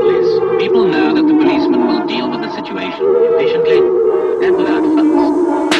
Is, people know that the policeman will deal with the situation efficiently and without fuss.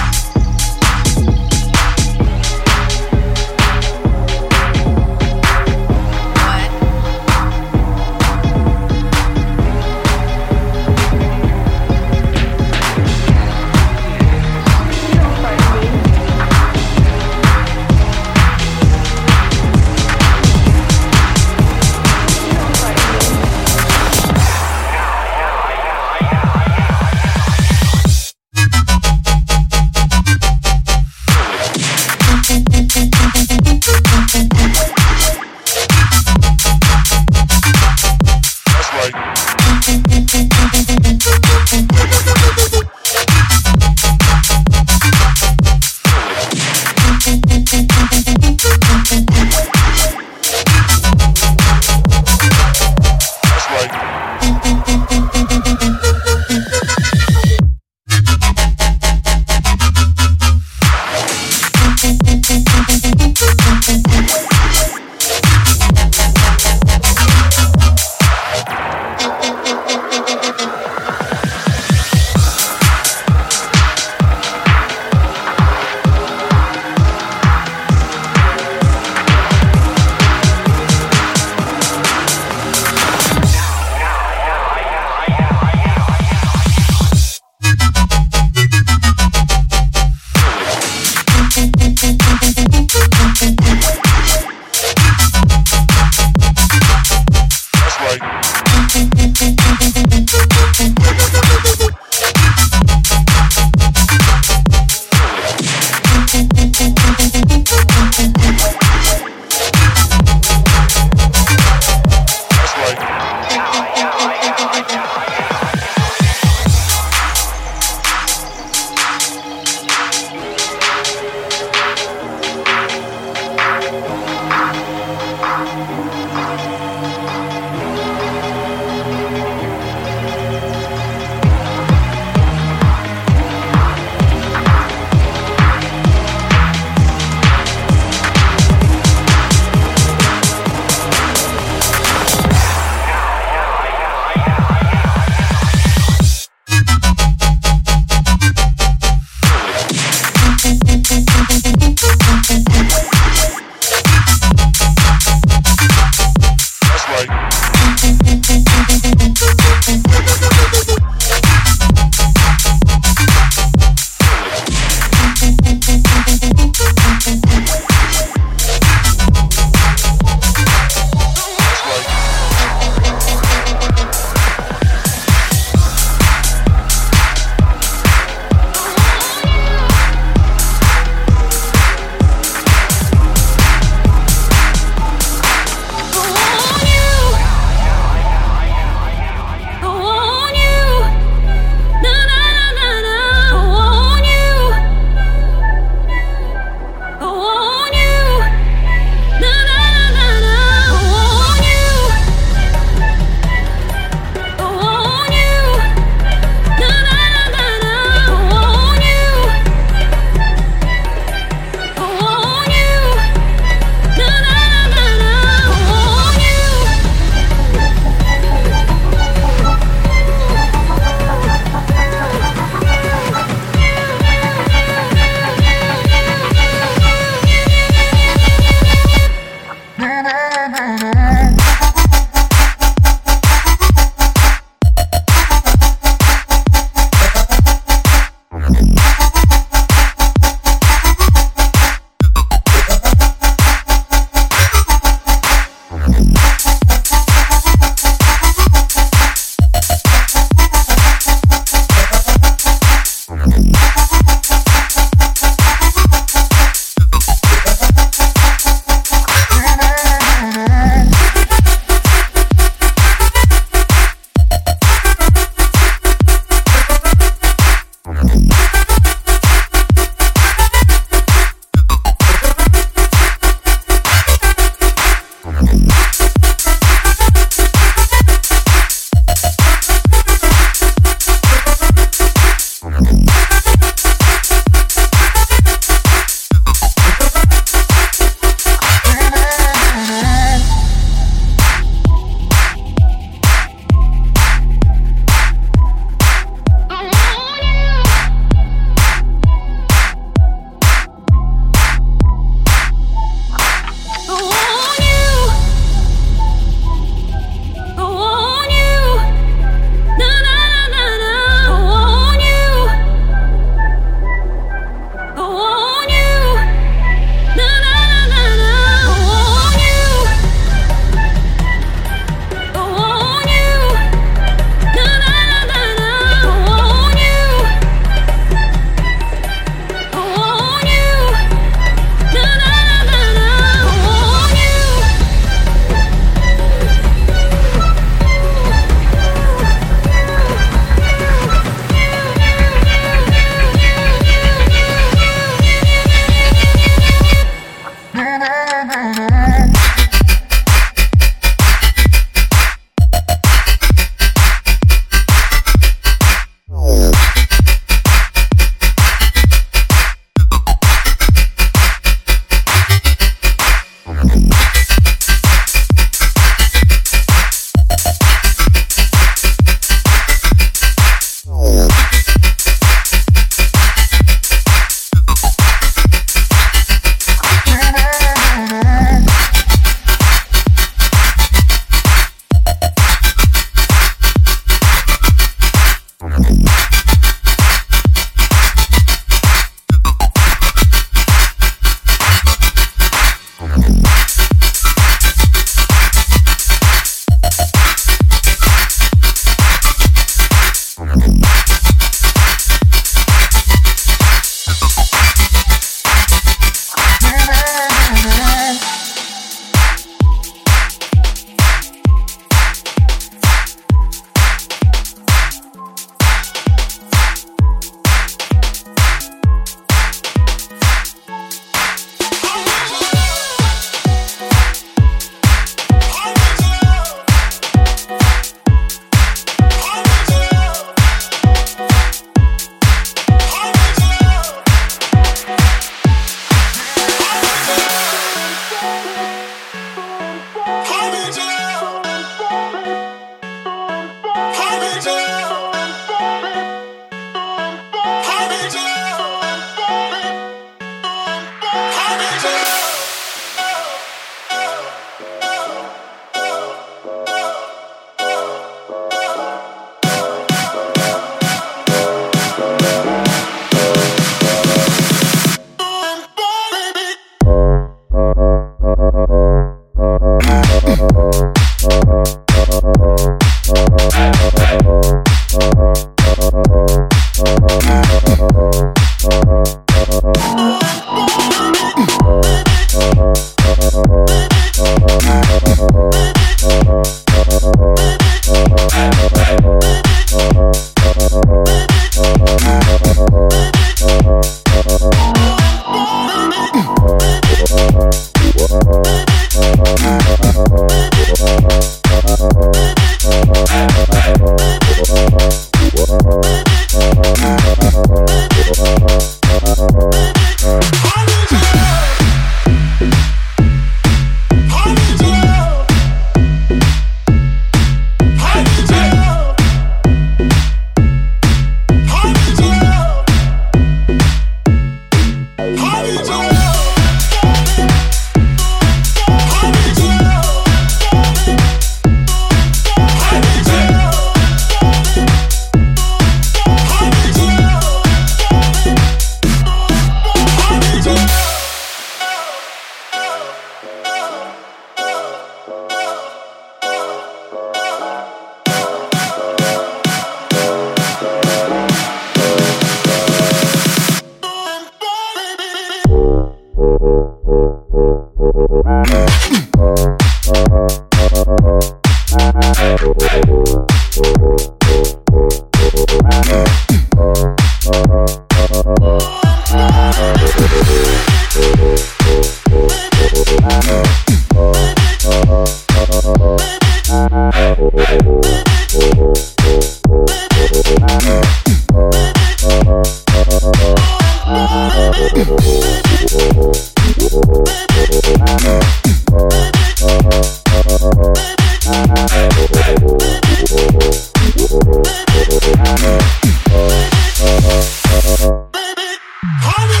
Hollywood!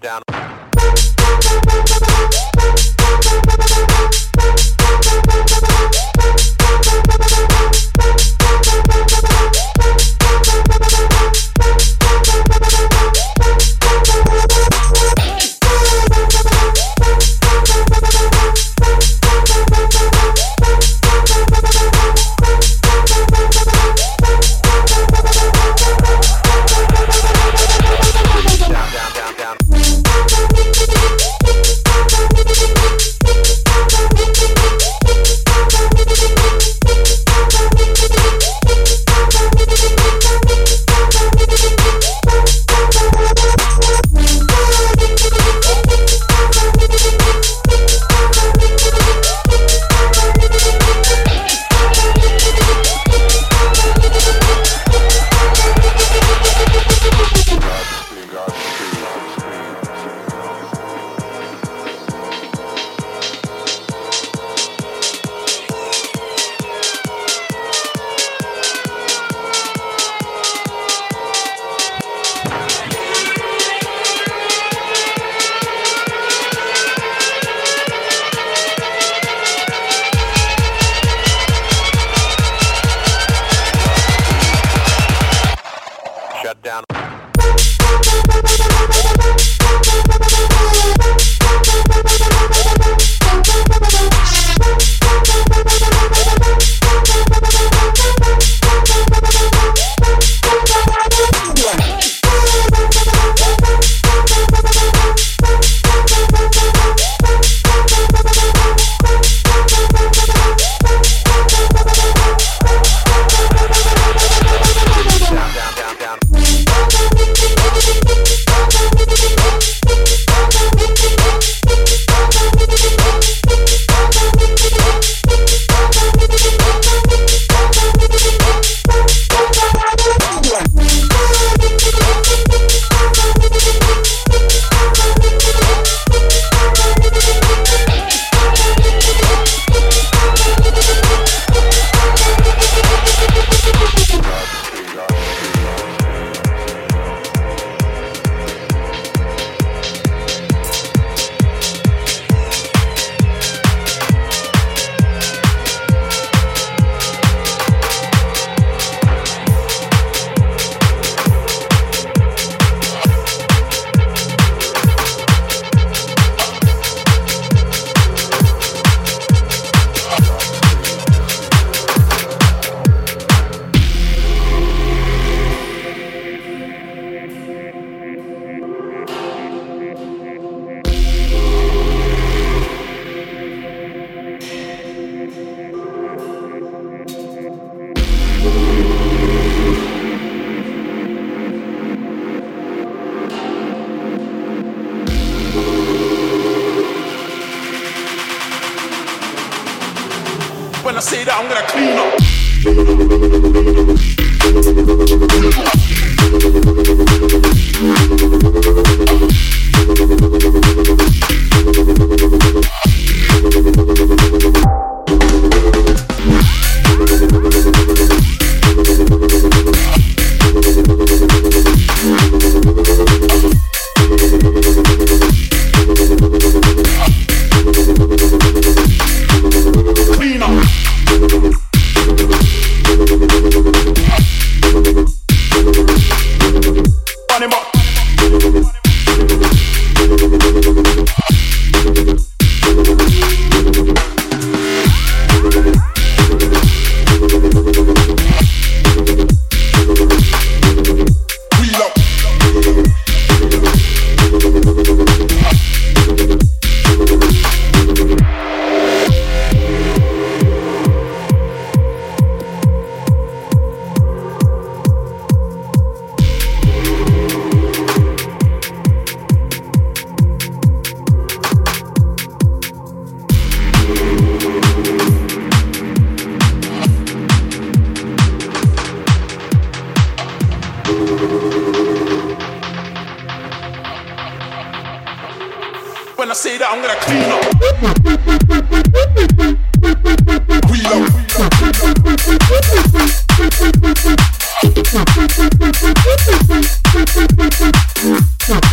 Down,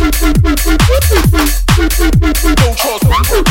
No trust.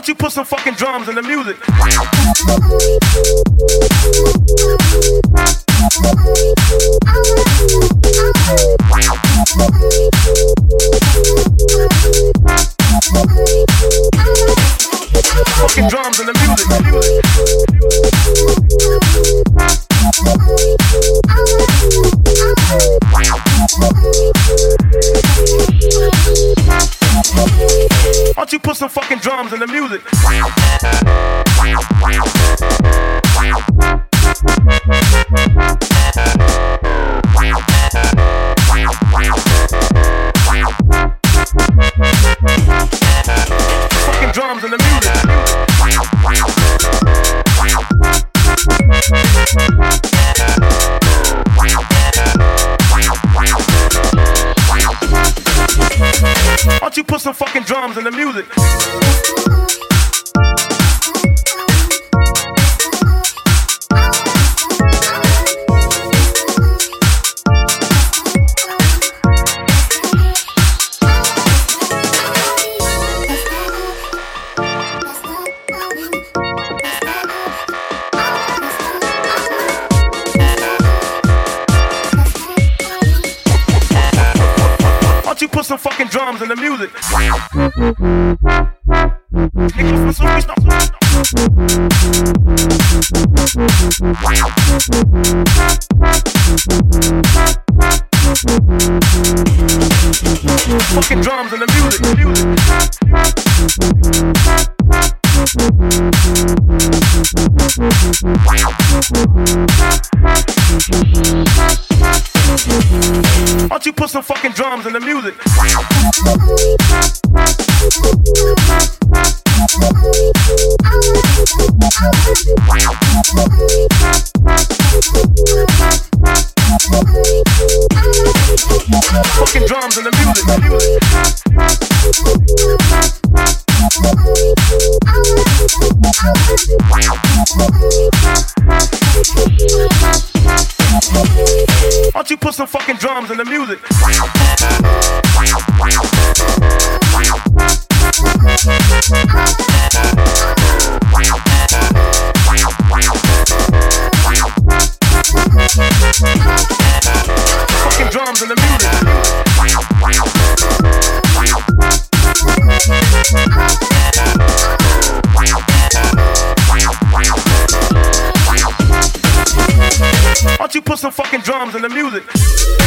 Don't you put some fucking drums in the music? Fucking drums in the music. Why don't you put some fucking drums in the music? Fucking some fucking drums and the music? Drums in the music? Fucking drums in the music. music. Why don't you put some fucking drums in the music? Fucking drums in the music. Why don't you put some fucking drums in the music? Some fucking drums in the music?